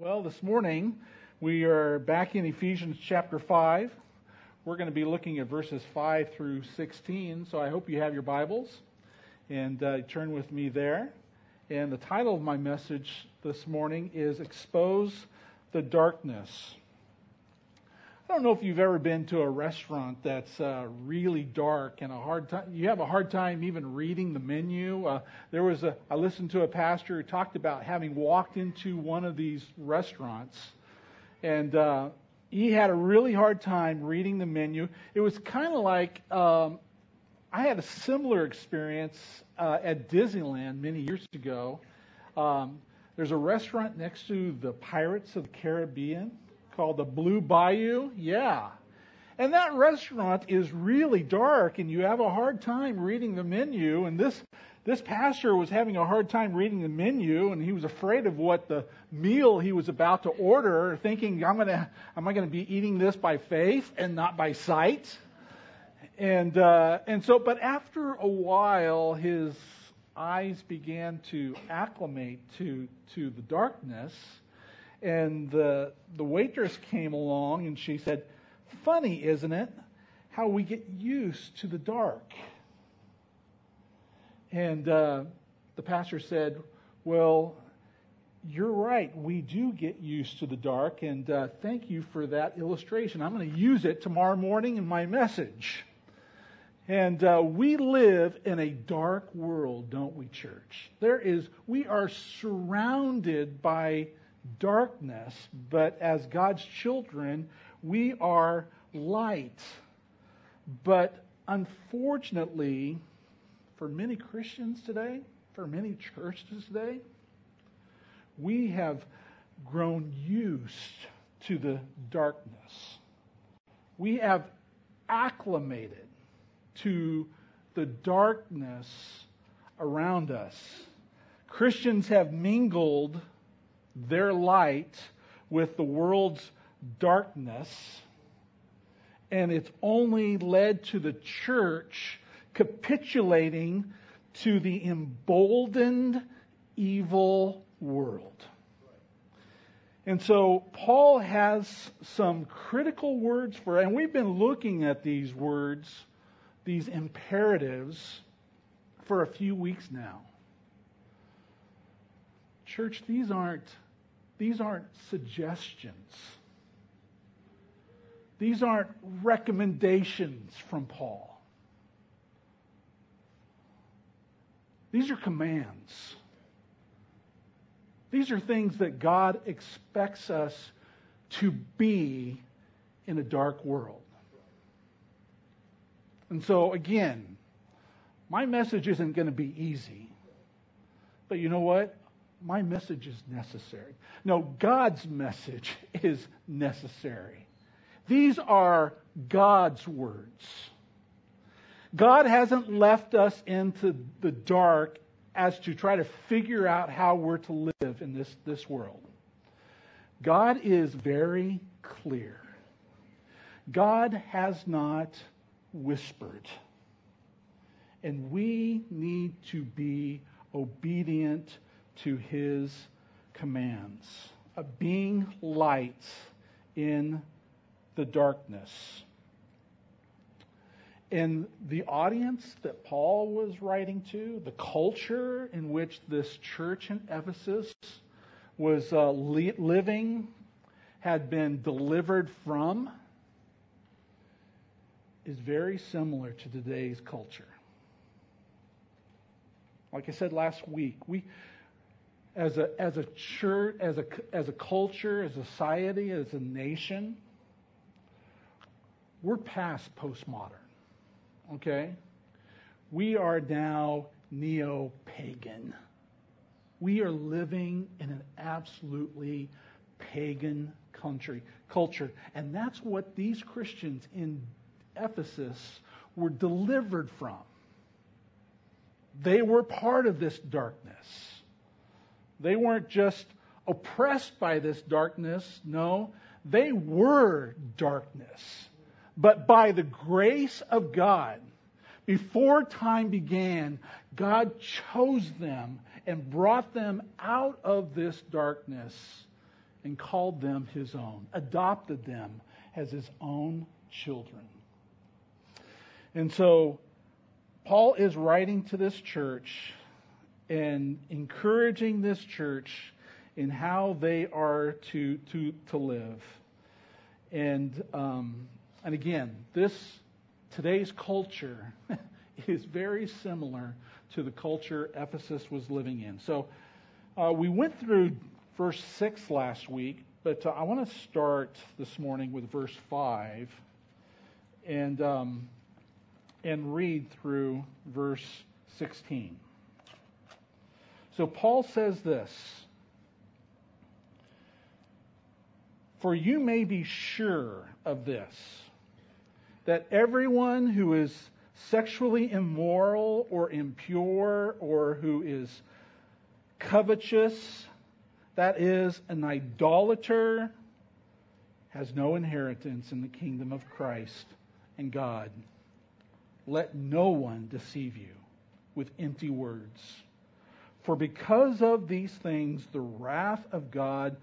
Well, this morning we are back in Ephesians chapter 5. We're going to be looking at verses 5 through 16, so I hope you have your Bibles and uh, turn with me there. And the title of my message this morning is Expose the Darkness. I don't know if you've ever been to a restaurant that's uh, really dark and a hard time. You have a hard time even reading the menu. Uh, there was a. I listened to a pastor who talked about having walked into one of these restaurants, and uh, he had a really hard time reading the menu. It was kind of like um, I had a similar experience uh, at Disneyland many years ago. Um, there's a restaurant next to the Pirates of the Caribbean called the Blue Bayou. Yeah. And that restaurant is really dark and you have a hard time reading the menu. And this, this pastor was having a hard time reading the menu and he was afraid of what the meal he was about to order, thinking, I'm gonna, am I going to be eating this by faith and not by sight? And, uh, and so, but after a while, his eyes began to acclimate to, to the darkness and the, the waitress came along and she said, Funny, isn't it? How we get used to the dark. And uh, the pastor said, Well, you're right. We do get used to the dark. And uh, thank you for that illustration. I'm going to use it tomorrow morning in my message. And uh, we live in a dark world, don't we, church? There is, we are surrounded by darkness, but as God's children, we are light. But unfortunately, for many Christians today, for many churches today, we have grown used to the darkness. We have acclimated to the darkness around us. Christians have mingled their light with the world's darkness, and it's only led to the church capitulating to the emboldened evil world. And so Paul has some critical words for, and we've been looking at these words, these imperatives, for a few weeks now. Church, these aren't, these aren't suggestions. These aren't recommendations from Paul. These are commands. These are things that God expects us to be in a dark world. And so, again, my message isn't going to be easy. But you know what? My message is necessary. No, God's message is necessary. These are God's words. God hasn't left us into the dark as to try to figure out how we're to live in this, this world. God is very clear. God has not whispered. And we need to be obedient to his commands, being light in the darkness. And the audience that Paul was writing to, the culture in which this church in Ephesus was uh, li- living, had been delivered from, is very similar to today's culture. Like I said last week, we, as a, as a church, as a, as a culture, as a society, as a nation, we're past postmodern. Okay? We are now neo pagan. We are living in an absolutely pagan country, culture. And that's what these Christians in Ephesus were delivered from. They were part of this darkness. They weren't just oppressed by this darkness. No, they were darkness. But by the grace of God, before time began, God chose them and brought them out of this darkness and called them his own, adopted them as his own children. And so Paul is writing to this church and encouraging this church in how they are to, to, to live. And, um, and again, this today's culture is very similar to the culture Ephesus was living in. So uh, we went through verse 6 last week, but uh, I want to start this morning with verse 5 and, um, and read through verse 16. So Paul says this For you may be sure of this, that everyone who is sexually immoral or impure or who is covetous, that is, an idolater, has no inheritance in the kingdom of Christ and God. Let no one deceive you with empty words. For because of these things, the wrath of God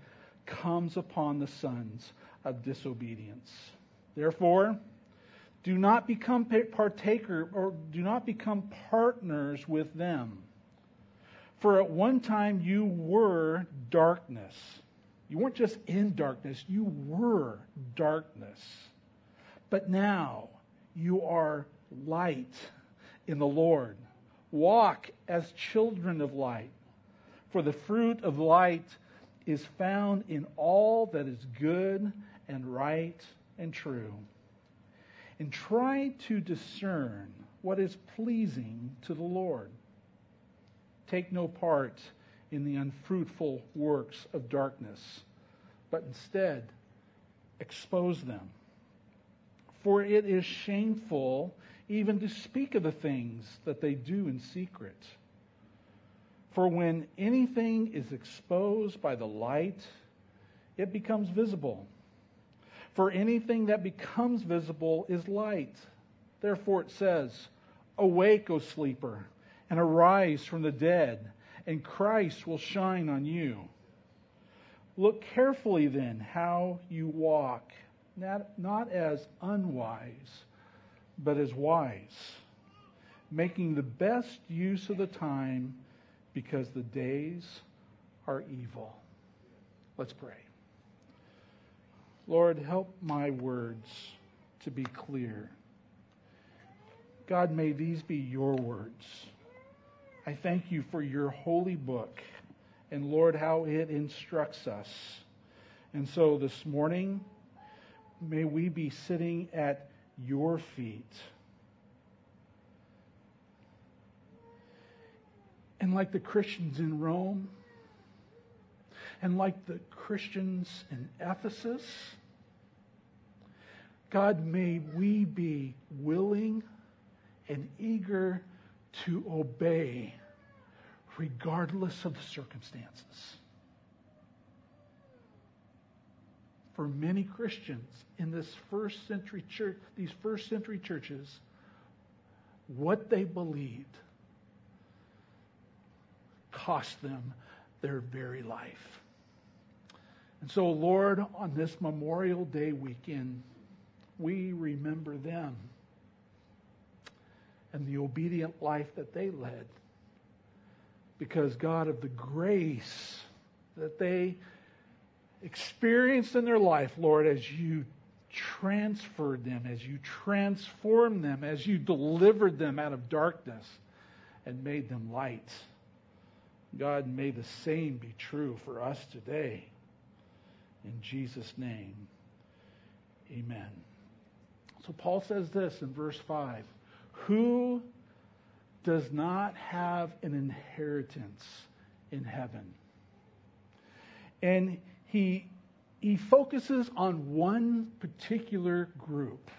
comes upon the sons of disobedience. Therefore, do not become partaker or do not become partners with them. For at one time you were darkness. You weren't just in darkness, you were darkness. But now you are light in the Lord. Walk as children of light. For the fruit of light is found in all that is good and right and true. And try to discern what is pleasing to the Lord. Take no part in the unfruitful works of darkness, but instead expose them. For it is shameful even to speak of the things that they do in secret. For when anything is exposed by the light, it becomes visible. For anything that becomes visible is light. Therefore it says, Awake, O sleeper, and arise from the dead, and Christ will shine on you. Look carefully then how you walk, not, not as unwise, but as wise, making the best use of the time because the days are evil. Let's pray. Lord, help my words to be clear. God, may these be your words. I thank you for your holy book and, Lord, how it instructs us. And so this morning, may we be sitting at your feet. And like the Christians in Rome, and like the Christians in Ephesus, God, may we be willing and eager to obey regardless of the circumstances. For many Christians in this first century church, these first century churches, what they believed cost them their very life. And so, Lord, on this Memorial Day weekend, we remember them and the obedient life that they led. Because, God, of the grace that they experienced in their life, Lord, as you transferred them, as you transformed them, as you delivered them out of darkness and made them light. God, may the same be true for us today. In Jesus' name, amen. So Paul says this in verse 5 Who does not have an inheritance in heaven? And he, he focuses on one particular group.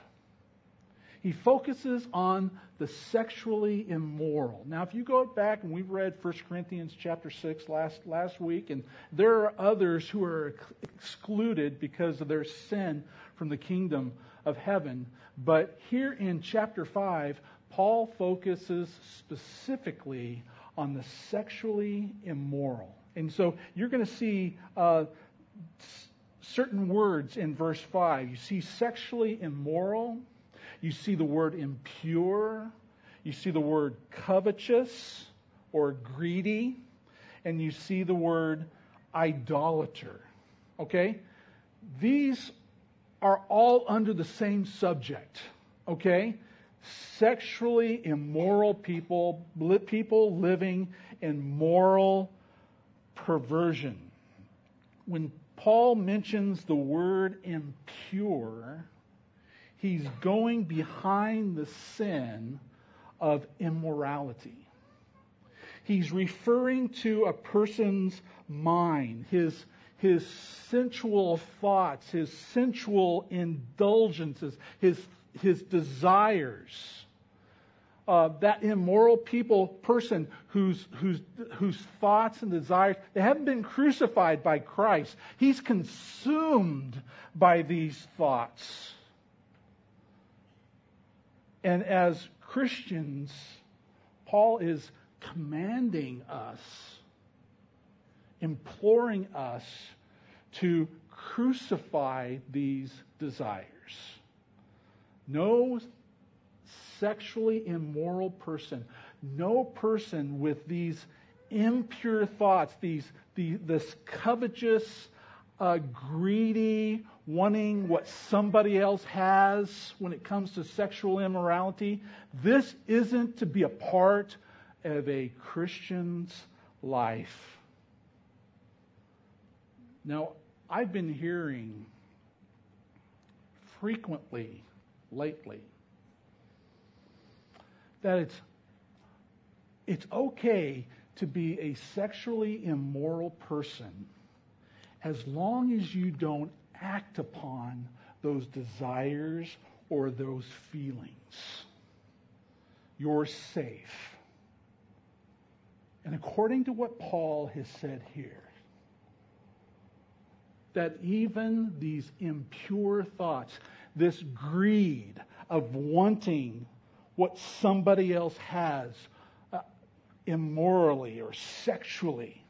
He focuses on the sexually immoral. Now, if you go back and we read 1 Corinthians chapter 6 last, last week, and there are others who are excluded because of their sin from the kingdom of heaven. But here in chapter 5, Paul focuses specifically on the sexually immoral. And so you're going to see uh, certain words in verse 5. You see sexually immoral, you see the word impure, you see the word covetous or greedy, and you see the word idolater. Okay? These are all under the same subject. Okay? Sexually immoral people, people living in moral perversion. When Paul mentions the word impure, he's going behind the sin of immorality. He's referring to a person's mind, his, his sensual thoughts, his sensual indulgences, his, his desires. Uh, that immoral people person whose, whose, whose thoughts and desires they haven't been crucified by christ he's consumed by these thoughts and as christians paul is commanding us imploring us to crucify these desires. No sexually immoral person, no person with these impure thoughts, these, the, this covetous, uh, greedy, wanting what somebody else has when it comes to sexual immorality, this isn't to be a part of a Christian's life. Now, I've been hearing frequently lately that it's it's okay to be a sexually immoral person as long as you don't act upon those desires or those feelings. You're safe. And according to what Paul has said here, that even these impure thoughts, this greed of wanting what somebody else has uh, immorally or sexually,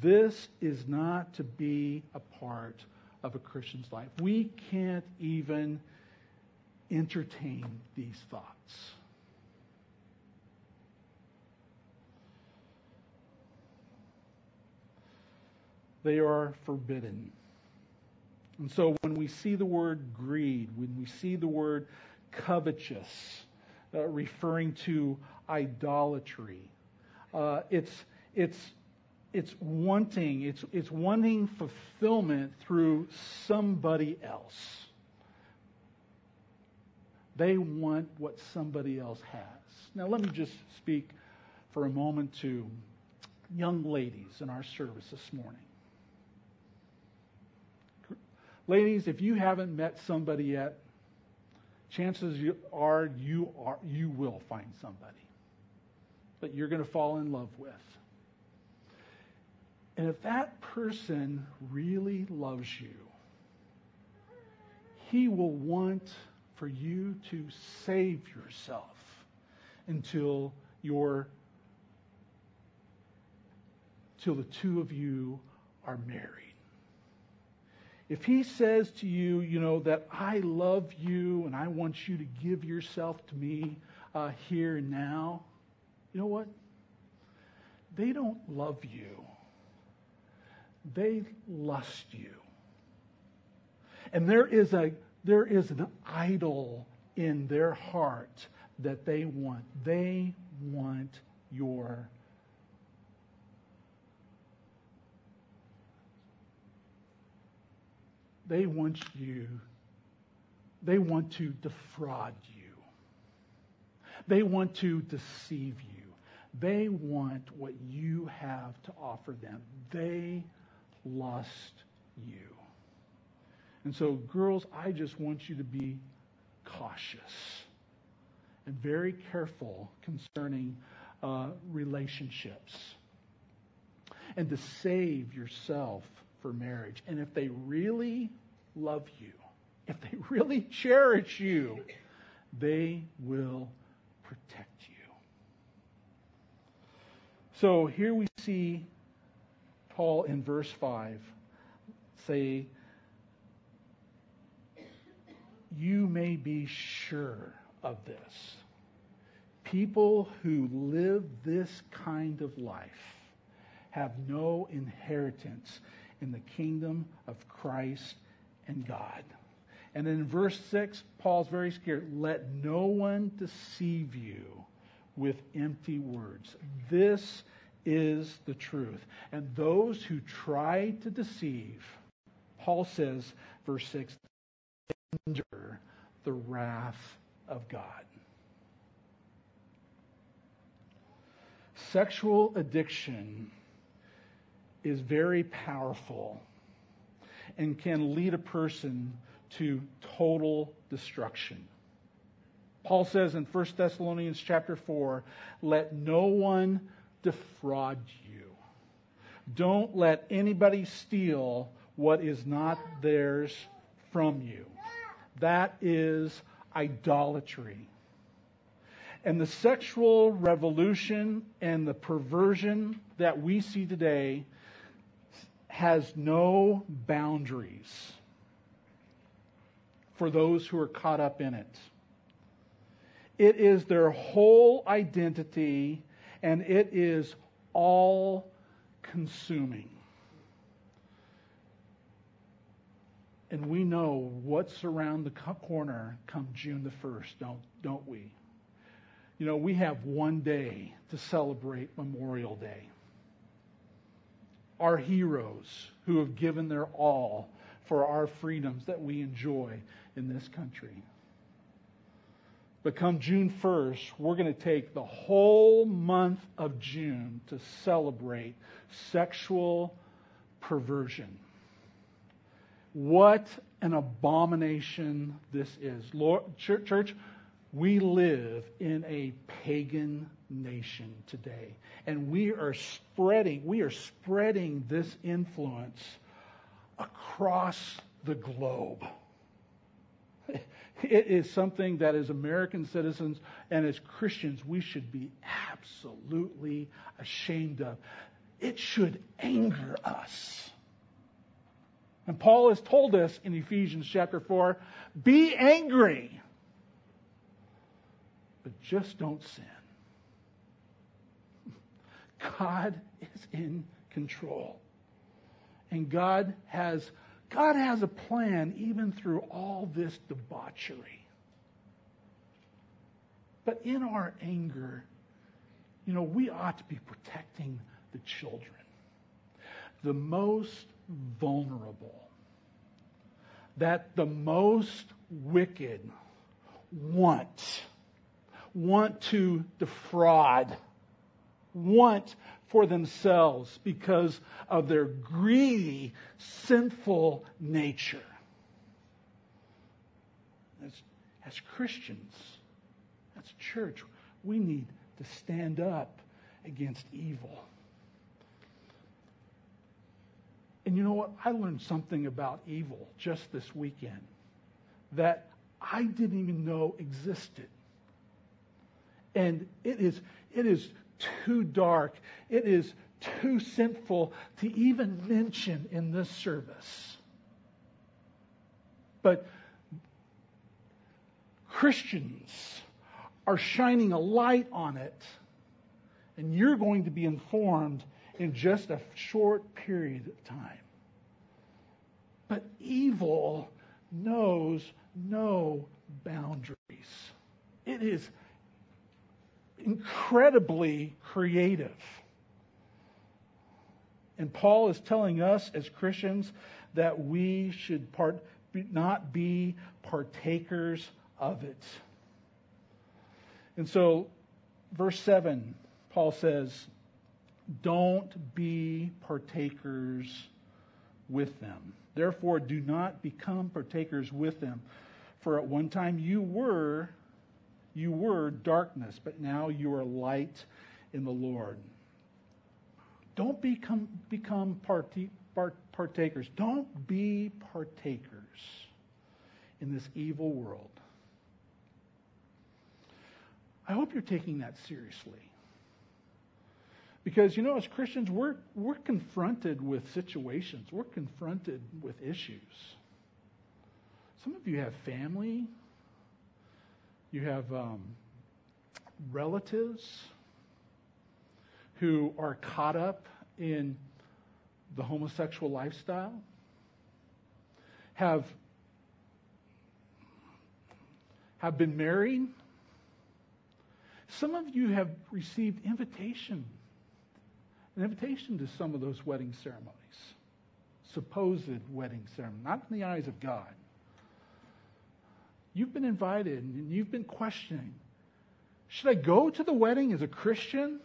this is not to be a part of a Christian's life. We can't even entertain these thoughts. they are forbidden. And so when we see the word greed, when we see the word covetous, uh, referring to idolatry, uh, it's, it's, it's wanting, it's, it's wanting fulfillment through somebody else. They want what somebody else has. Now, let me just speak for a moment to young ladies in our service this morning. Ladies, if you haven't met somebody yet, chances are you are you will find somebody that you're going to fall in love with. And if that person really loves you, he will want for you to save yourself until you're till the two of you are married if he says to you, you know, that I love you and I want you to give yourself to me uh, here and now, you know what? They don't love you. They lust you. And there is a there is an idol in their heart that they want. They want your They want you, they want to defraud you. They want to deceive you. They want what you have to offer them. They lust you. And so, girls, I just want you to be cautious and very careful concerning uh, relationships and to save yourself for marriage. And if they really love you, if they really cherish you, they will protect you. So here we see Paul in verse 5 say, You may be sure of this. People who live this kind of life have no inheritance in the kingdom of Christ and God. And in verse 6, Paul's very scared. Let no one deceive you with empty words. This is the truth. And those who try to deceive, Paul says, verse 6, endure the wrath of God. Sexual addiction is very powerful and can lead a person to total destruction. Paul says in 1 Thessalonians chapter 4, let no one defraud you. Don't let anybody steal what is not theirs from you. That is idolatry. And the sexual revolution and the perversion that we see today has no boundaries for those who are caught up in it. It is their whole identity and it is all consuming. And we know what's around the corner come June the 1st, don't, don't we? You know, we have one day to celebrate Memorial Day our heroes who have given their all for our freedoms that we enjoy in this country. But come June 1st, we're going to take the whole month of June to celebrate sexual perversion. What an abomination this is. Lord, church, we live in a pagan nation today. And we are spreading, we are spreading this influence across the globe. It is something that as American citizens and as Christians we should be absolutely ashamed of. It should anger us. And Paul has told us in Ephesians chapter 4 be angry, but just don't sin. God is in control. And God has God has a plan even through all this debauchery. But in our anger, you know, we ought to be protecting the children, the most vulnerable, that the most wicked want, want to defraud want for themselves because of their greedy, sinful nature. As, as Christians, as church, we need to stand up against evil. And you know what? I learned something about evil just this weekend that I didn't even know existed. And it is, it is too dark. It is too sinful to even mention in this service. But Christians are shining a light on it, and you're going to be informed in just a short period of time. But evil knows no boundaries. It is incredibly creative. And Paul is telling us as Christians that we should part, not be partakers of it. And so, verse 7, Paul says, Don't be partakers with them. Therefore, do not become partakers with them. For at one time you were you were darkness, but now you are light in the Lord. Don't become, become partakers. Don't be partakers in this evil world. I hope you're taking that seriously. Because, you know, as Christians, we're, we're confronted with situations, we're confronted with issues. Some of you have family, you have um, relatives who are caught up in the homosexual lifestyle, have, have been married. Some of you have received invitation an invitation to some of those wedding ceremonies, supposed wedding ceremony, not in the eyes of God. You've been invited and you've been questioning should I go to the wedding as a Christian?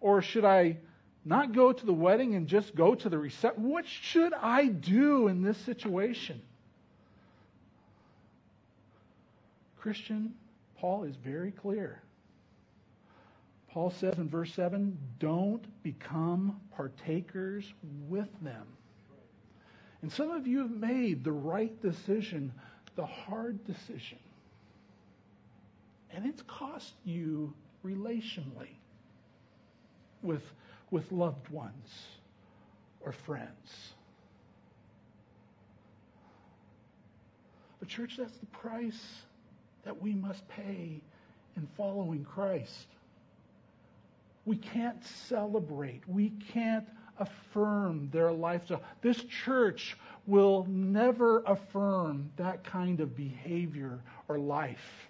Or should I not go to the wedding and just go to the reception? What should I do in this situation? Christian, Paul is very clear. Paul says in verse 7 don't become partakers with them. And some of you have made the right decision, the hard decision. And it's cost you relationally with, with loved ones or friends. But, church, that's the price that we must pay in following Christ. We can't celebrate. We can't affirm their lifestyle. This church will never affirm that kind of behavior or life.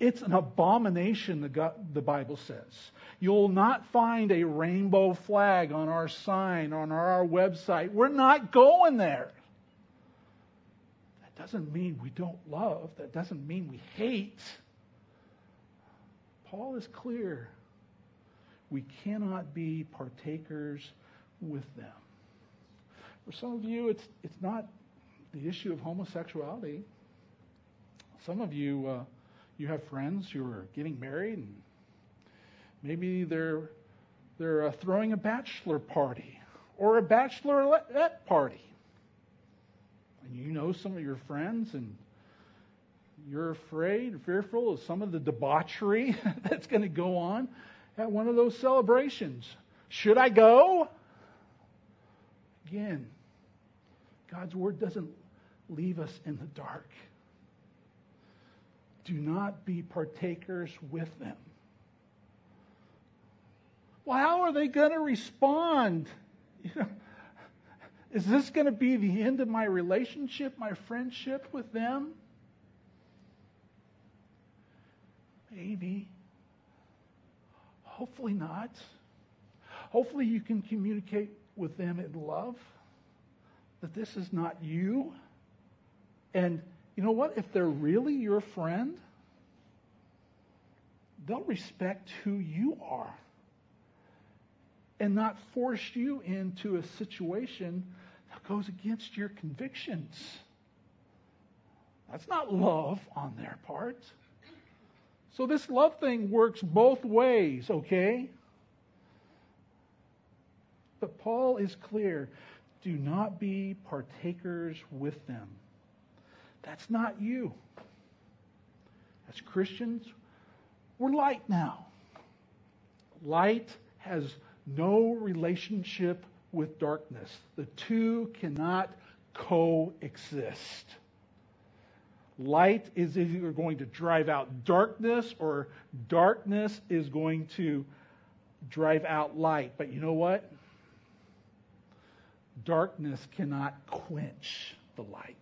It's an abomination, the the Bible says. You'll not find a rainbow flag on our sign, on our website. We're not going there. That doesn't mean we don't love. That doesn't mean we hate. Paul is clear we cannot be partakers with them. For some of you, it's, it's not the issue of homosexuality. Some of you, uh, you have friends who are getting married, and maybe they're, they're uh, throwing a bachelor party or a bachelorette party. And you know some of your friends, and you're afraid, fearful of some of the debauchery that's going to go on at one of those celebrations. Should I go? Again, God's word doesn't leave us in the dark. Do not be partakers with them. Well, how are they going to respond? You know, is this going to be the end of my relationship, my friendship with them? Maybe. Hopefully not. Hopefully you can communicate with them in love that this is not you. And you know what? If they're really your friend, they'll respect who you are and not force you into a situation that goes against your convictions. That's not love on their part. So this love thing works both ways, okay? But Paul is clear do not be partakers with them. That's not you. As Christians, we're light now. Light has no relationship with darkness. The two cannot coexist. Light is either going to drive out darkness or darkness is going to drive out light. But you know what? Darkness cannot quench the light.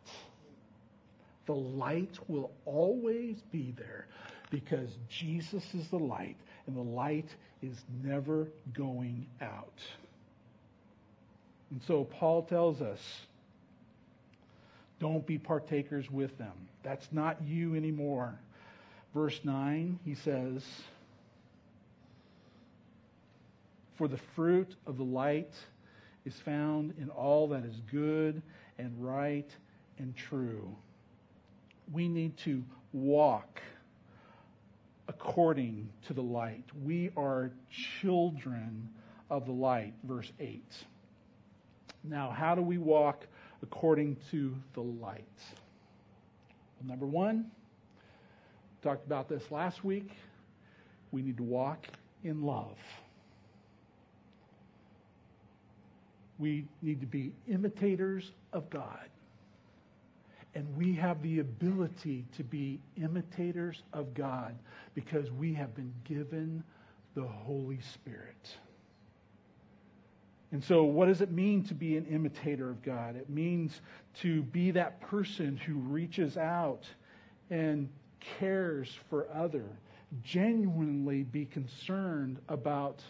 The light will always be there because Jesus is the light and the light is never going out. And so Paul tells us don't be partakers with them. That's not you anymore. Verse 9, he says, For the fruit of the light is found in all that is good and right and true. We need to walk according to the light. We are children of the light, verse 8. Now, how do we walk according to the light. Well, number one, talked about this last week. We need to walk in love. We need to be imitators of God. And we have the ability to be imitators of God because we have been given the Holy Spirit. And so, what does it mean to be an imitator of God? It means to be that person who reaches out and cares for other, genuinely be concerned about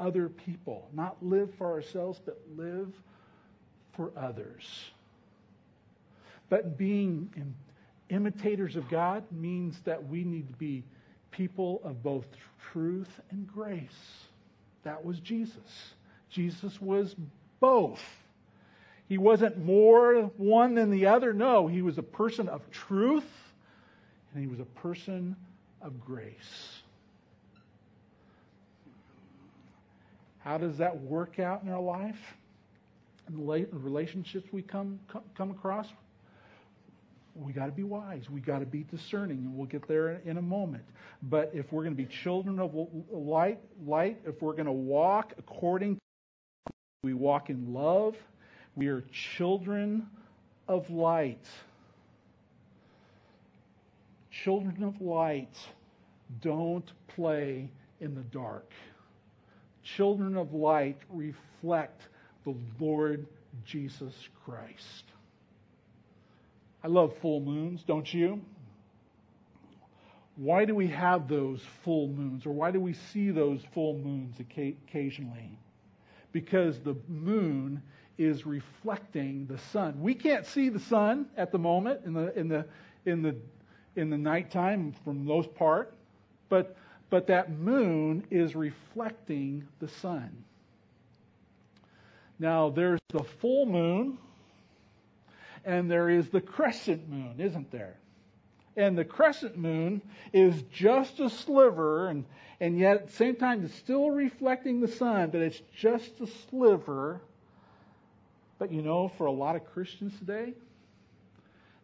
other people, not live for ourselves, but live for others. But being imitators of God means that we need to be people of both truth and grace. That was Jesus. Jesus was both. He wasn't more one than the other. No, he was a person of truth and he was a person of grace. How does that work out in our life? In the relationships we come, come across, we got to be wise. We got to be discerning, and we'll get there in a moment. But if we're going to be children of light, light, if we're going to walk according to we walk in love, we are children of light. Children of light don't play in the dark. Children of light reflect the Lord Jesus Christ. I love full moons, don't you? Why do we have those full moons, or why do we see those full moons occasionally? Because the moon is reflecting the sun. We can't see the sun at the moment in the in the in the in the nighttime from most part, but but that moon is reflecting the sun. Now there's the full moon and there is the crescent moon, isn't there? And the crescent moon is just a sliver, and, and yet at the same time it's still reflecting the sun, but it's just a sliver. But you know, for a lot of Christians today,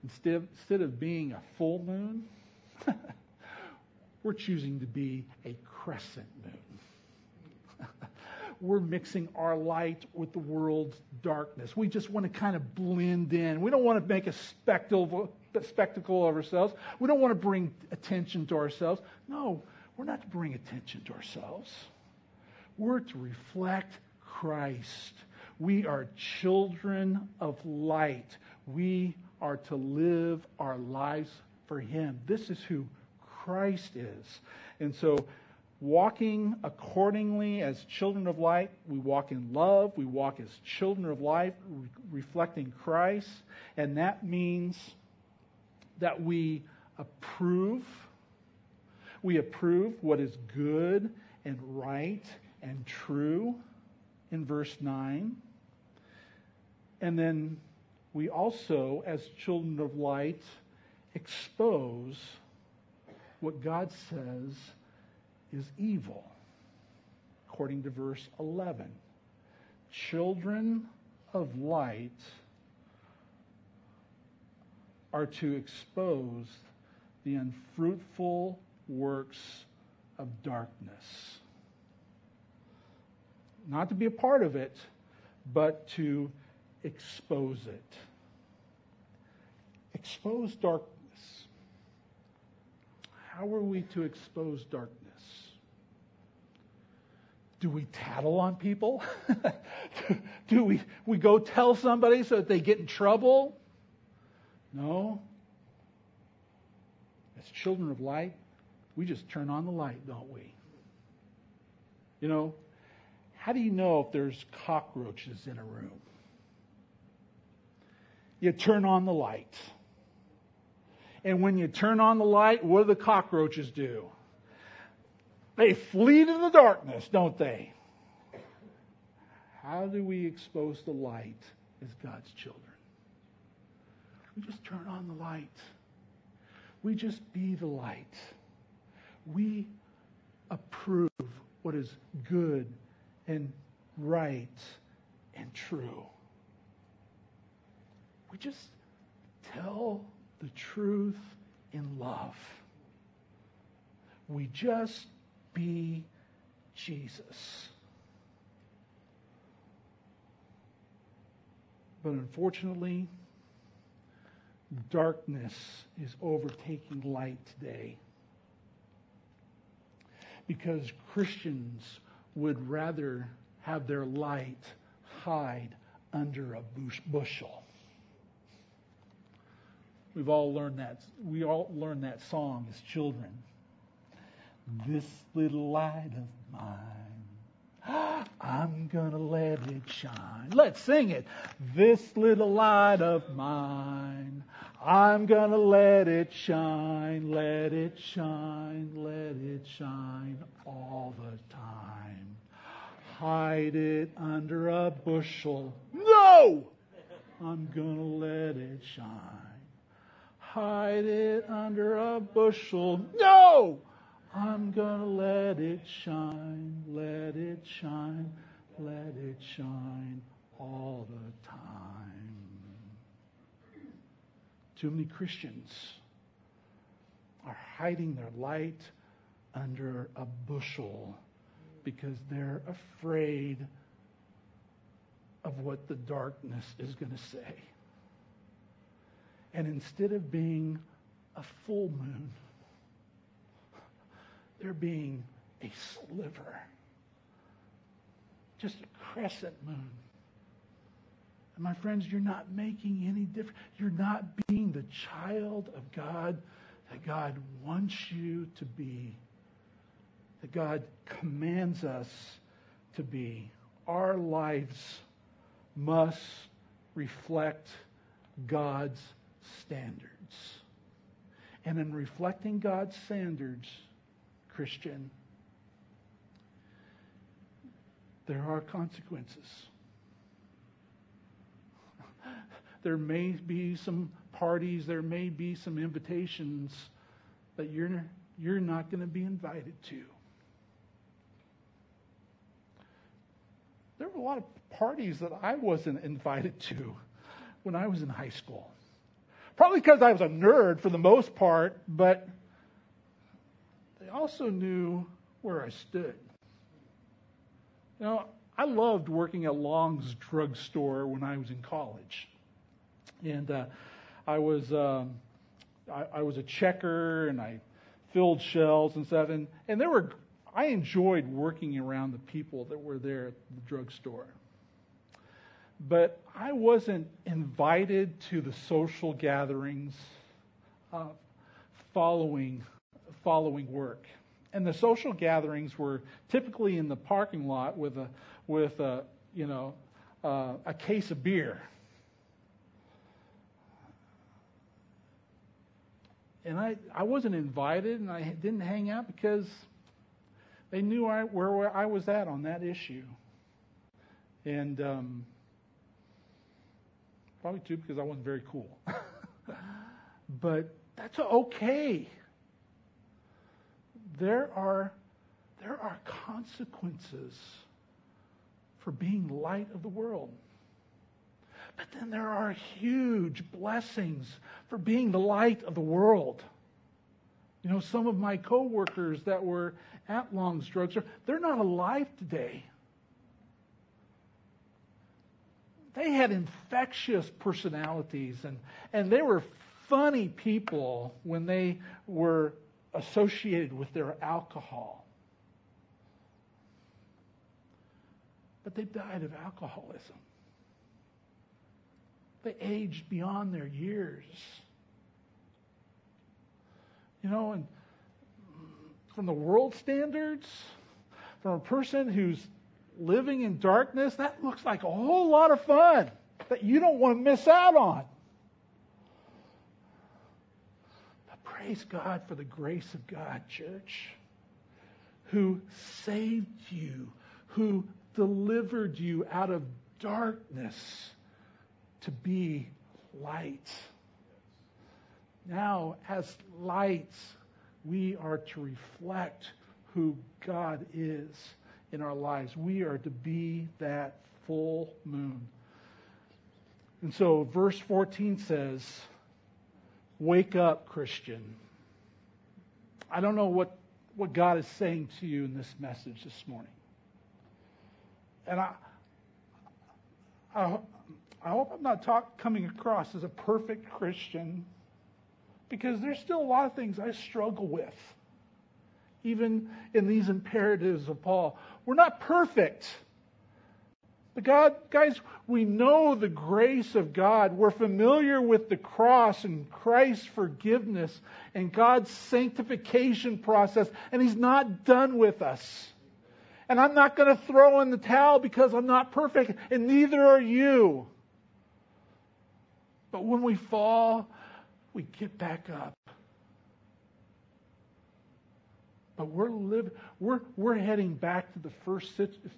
instead, instead of being a full moon, we're choosing to be a crescent moon. we're mixing our light with the world's darkness. We just want to kind of blend in. We don't want to make a spectacle, spectacle of ourselves. We don't want to bring attention to ourselves. No, we're not to bring attention to ourselves. We're to reflect Christ. We are children of light. We are to live our lives for Him. This is who Christ is. And so walking accordingly as children of light. We walk in love. We walk as children of light, re- reflecting Christ. And that means that we approve. We approve what is good and right and true in verse 9. And then we also, as children of light, expose what God says is evil, according to verse 11. Children of light are to expose the unfruitful works of darkness. Not to be a part of it, but to expose it. Expose darkness. How are we to expose darkness? Do we tattle on people? Do we, we go tell somebody so that they get in trouble? No. As children of light, we just turn on the light, don't we? You know, how do you know if there's cockroaches in a room? You turn on the light. And when you turn on the light, what do the cockroaches do? They flee to the darkness, don't they? How do we expose the light as God's children? We just turn on the light. We just be the light. We approve what is good and right and true. We just tell the truth in love. We just be Jesus. But unfortunately, darkness is overtaking light today. Because Christians would rather have their light hide under a bushel. We've all learned that. We all learned that song as children. This little light of mine, I'm gonna let it shine. Let's sing it. This little light of mine, I'm gonna let it shine, let it shine, let it shine all the time. Hide it under a bushel. No! I'm gonna let it shine hide it under a bushel. No! I'm to let it shine, let it shine, let it shine all the time. Too many Christians are hiding their light under a bushel because they're afraid of what the darkness is going to say. And instead of being a full moon, they're being a sliver, just a crescent moon. And my friends, you're not making any difference. You're not being the child of God that God wants you to be, that God commands us to be. Our lives must reflect God's standards. And in reflecting God's standards, Christian, there are consequences. There may be some parties, there may be some invitations that you're, you're not going to be invited to. There were a lot of parties that I wasn't invited to when I was in high school. Probably because I was a nerd for the most part, but they also knew where I stood. You know, I loved working at Long's drugstore when I was in college. And uh, I was um, I, I was a checker and I filled shelves and stuff. And, and there were I enjoyed working around the people that were there at the drugstore but I wasn't invited to the social gatherings uh, following following work. And the social gatherings were typically in the parking lot with a with a you know uh, a case of beer. And I, I wasn't invited and I didn't hang out because they knew I, where, where I was at on that issue. And um, Probably too because I wasn't very cool. but that's okay. There are, there are consequences for being light of the world. But then there are huge blessings for being the light of the world. You know, some of my coworkers that were at Long's Drugstore, they're not alive today. They had infectious personalities and, and they were funny people when they were associated with their alcohol. But they died of alcoholism. They aged beyond their years. You know, and from the world standards, from a person who's living in darkness, that looks like a whole lot of fun that you don't want to miss out on. But praise God for the grace of God, church, who saved you, who delivered you out of darkness to be light. Now, as lights, we are to reflect who God is in our lives. We are to be that full moon. And so, verse 14 says, Wake up, Christian. I don't know what, what God is saying to you in this message this morning. And I, I, I hope I'm not talk, coming across as a perfect Christian because there's still a lot of things I struggle with, even in these imperatives of Paul. We're not perfect. But God, guys, we know the grace of God. We're familiar with the cross and Christ's forgiveness and God's sanctification process, and He's not done with us. And I'm not going to throw in the towel because I'm not perfect, and neither are you. But when we fall, we get back up. But we're living, we're, we're heading back to the first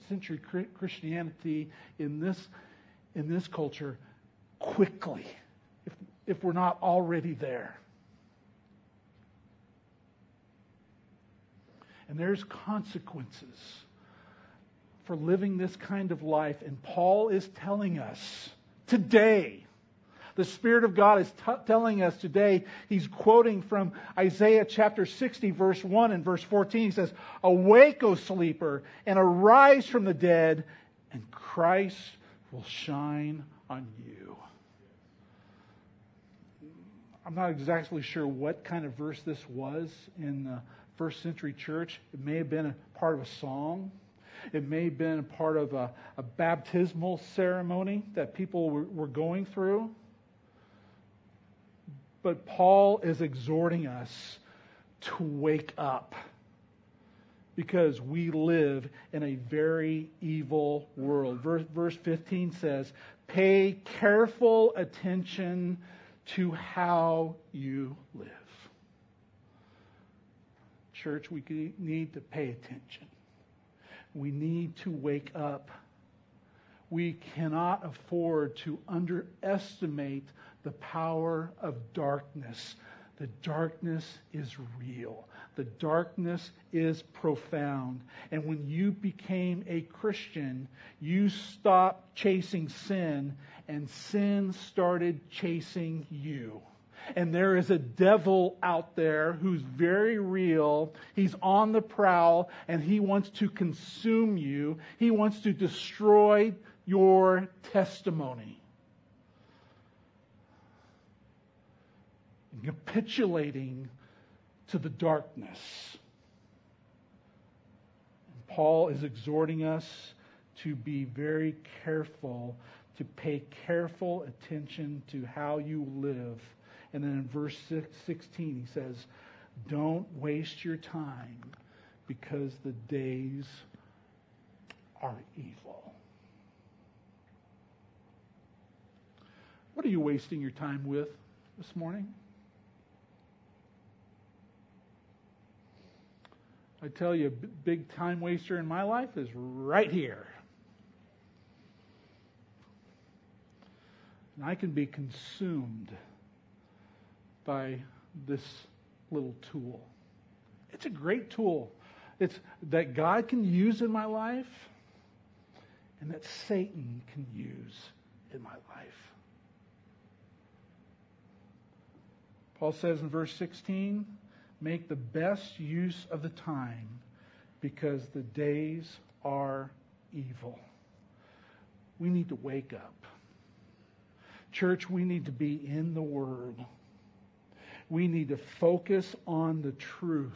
century Christianity in this, in this culture quickly, if, if we're not already there. And there's consequences for living this kind of life. And Paul is telling us today the Spirit of God is t- telling us today, he's quoting from Isaiah chapter 60, verse 1 and verse 14. He says, Awake, O sleeper, and arise from the dead, and Christ will shine on you. I'm not exactly sure what kind of verse this was in the first century church. It may have been a part of a song. It may have been a part of a, a baptismal ceremony that people were, were going through. But Paul is exhorting us to wake up because we live in a very evil world. Verse, verse 15 says, Pay careful attention to how you live. Church, we need to pay attention. We need to wake up. We cannot afford to underestimate the power of darkness. The darkness is real. The darkness is profound. And when you became a Christian, you stopped chasing sin, and sin started chasing you. And there is a devil out there who's very real. He's on the prowl, and he wants to consume you. He wants to destroy your testimony. And capitulating to the darkness. And Paul is exhorting us to be very careful, to pay careful attention to how you live. And then in verse 16, he says, Don't waste your time because the days are evil. What are you wasting your time with this morning? I tell you, big time waster in my life is right here. And I can be consumed by this little tool. It's a great tool. It's that God can use in my life and that Satan can use in my life. Paul says in verse 16, Make the best use of the time because the days are evil. We need to wake up. Church, we need to be in the Word. We need to focus on the truth.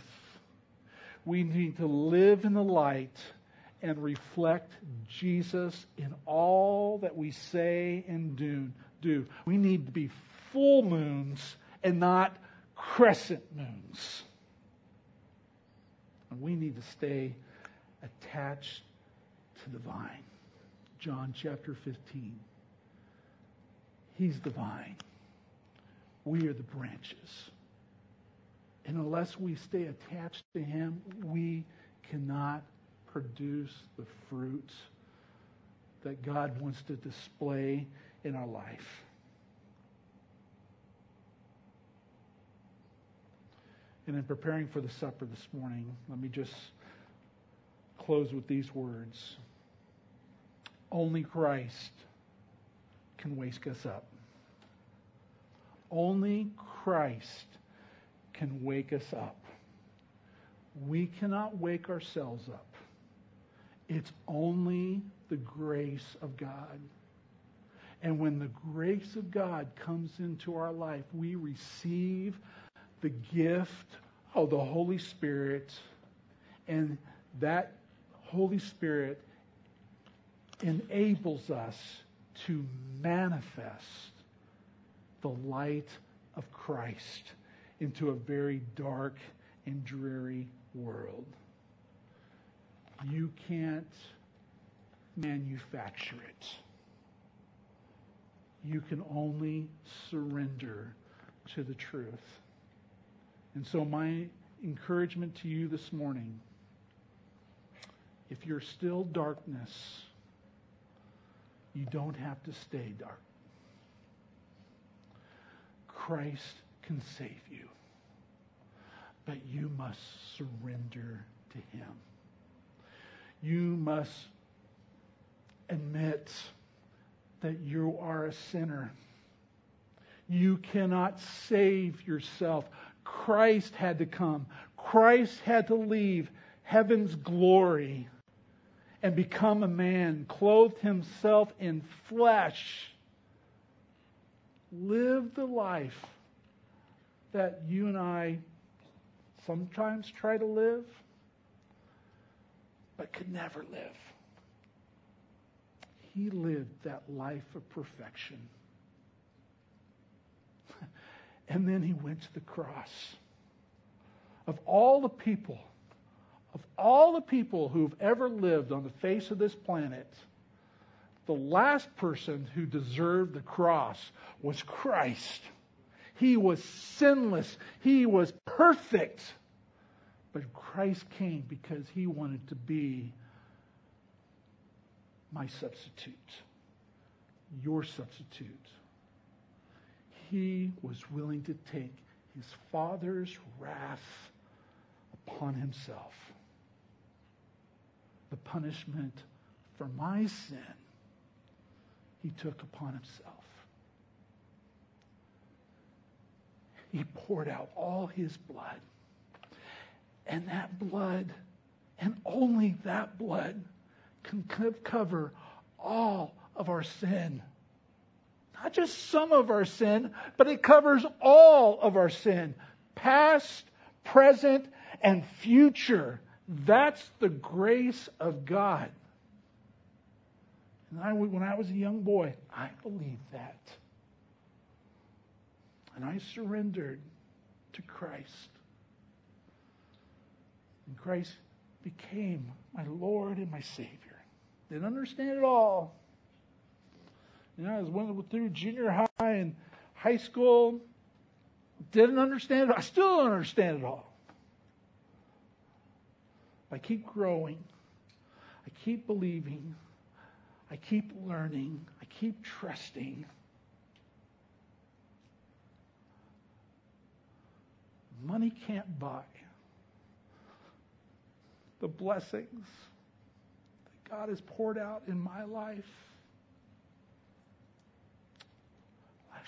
We need to live in the light and reflect Jesus in all that we say and do. We need to be full moons and not crescent moons. And we need to stay attached to the vine. John chapter 15. He's the vine. We are the branches. And unless we stay attached to Him, we cannot produce the fruits that God wants to display in our life. And in preparing for the supper this morning, let me just close with these words. Only Christ can wake us up. Only Christ can wake us up. We cannot wake ourselves up. It's only the grace of God. And when the grace of God comes into our life, we receive the gift of the Holy Spirit. And that Holy Spirit enables us to manifest the light of Christ into a very dark and dreary world. You can't manufacture it. You can only surrender to the truth. And so, my encouragement to you this morning if you're still darkness, you don't have to stay dark. Christ can save you, but you must surrender to Him. You must admit that you are a sinner. You cannot save yourself. Christ had to come. Christ had to leave heaven's glory and become a man, clothed himself in flesh, live the life that you and I sometimes try to live, but could never live. He lived that life of perfection. And then he went to the cross. Of all the people, of all the people who've ever lived on the face of this planet, the last person who deserved the cross was Christ. He was sinless. He was perfect. But Christ came because he wanted to be my substitute, your substitute. He was willing to take his Father's wrath upon himself the punishment for my sin he took upon himself. He poured out all his blood. And that blood, and only that blood, can cover all of our sin. Not just some of our sin, but it covers all of our sin. Past, present, and future. That's the grace of God. And I, when I was a young boy, I believed that. And I surrendered to Christ. And Christ became my Lord and my Savior. Didn't understand it all. You know, I was went through junior high and high school. Didn't understand it. I still don't understand it all. I keep growing. I keep believing. I keep learning. I keep trusting. Money can't buy the blessings that God has poured out in my life,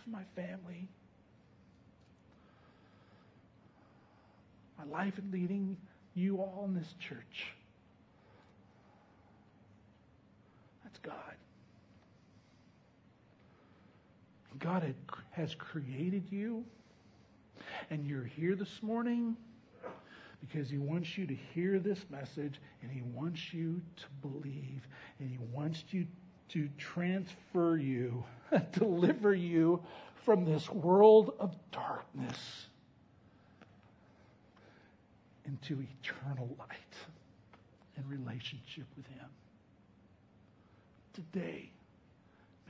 of my family, my life in leading you all in this church. That's God. God has created you, and you're here this morning because He wants you to hear this message, and He wants you to believe, and He wants you to transfer you, deliver you from this world of darkness into eternal light and relationship with Him. Today,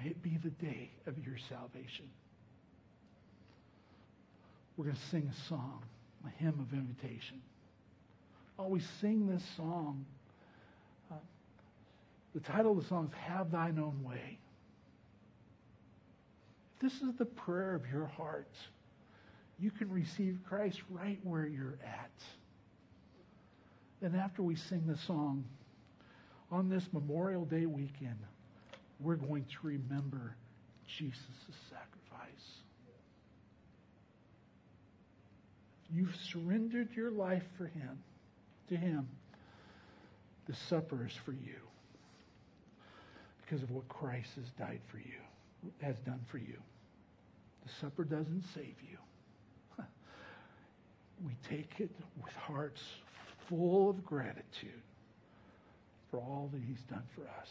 may it be the day of your salvation. We're going to sing a song, a hymn of invitation. We sing this song, the title of the song is Have Thine Own Way. If this is the prayer of your heart, you can receive Christ right where you're at. Then after we sing the song, on this Memorial Day weekend, we're going to remember Jesus' sacrifice. You've surrendered your life for him, to him. The supper is for you because of what Christ has died for you. has done for you. The supper doesn't save you. We take it with hearts full of gratitude for all that He's done for us.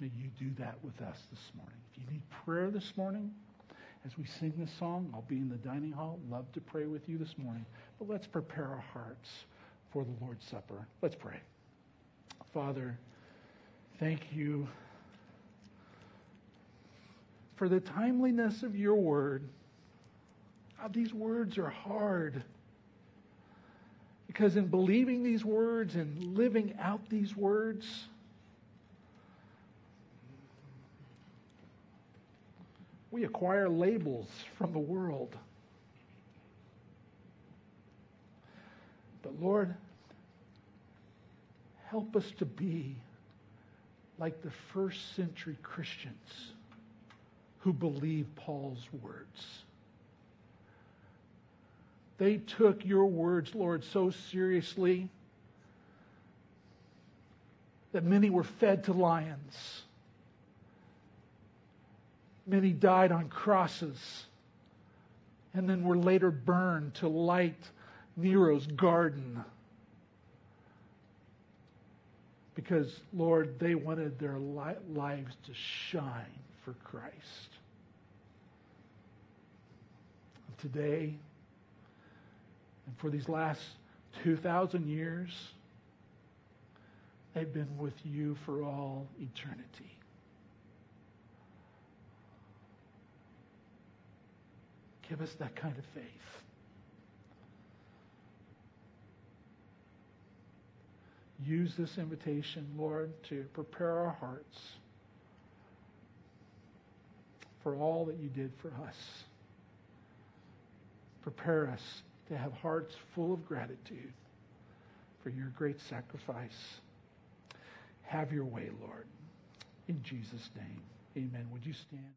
May you do that with us this morning. If you need prayer this morning, as we sing this song, I'll be in the dining hall. Love to pray with you this morning. But let's prepare our hearts for the Lord's Supper. Let's pray. Father, thank you for the timeliness of your word. These words are hard. Because in believing these words and living out these words, we acquire labels from the world. But Lord, help us to be like the first century Christians who believed Paul's words. They took your words, Lord, so seriously that many were fed to lions. Many died on crosses and then were later burned to light Nero's garden. Because, Lord, they wanted their lives to shine for Christ. Today, and for these last 2,000 years, they've been with you for all eternity. Give us that kind of faith. Use this invitation, Lord, to prepare our hearts for all that you did for us. Prepare us to have hearts full of gratitude for your great sacrifice. Have your way, Lord. In Jesus' name, amen. Would you stand?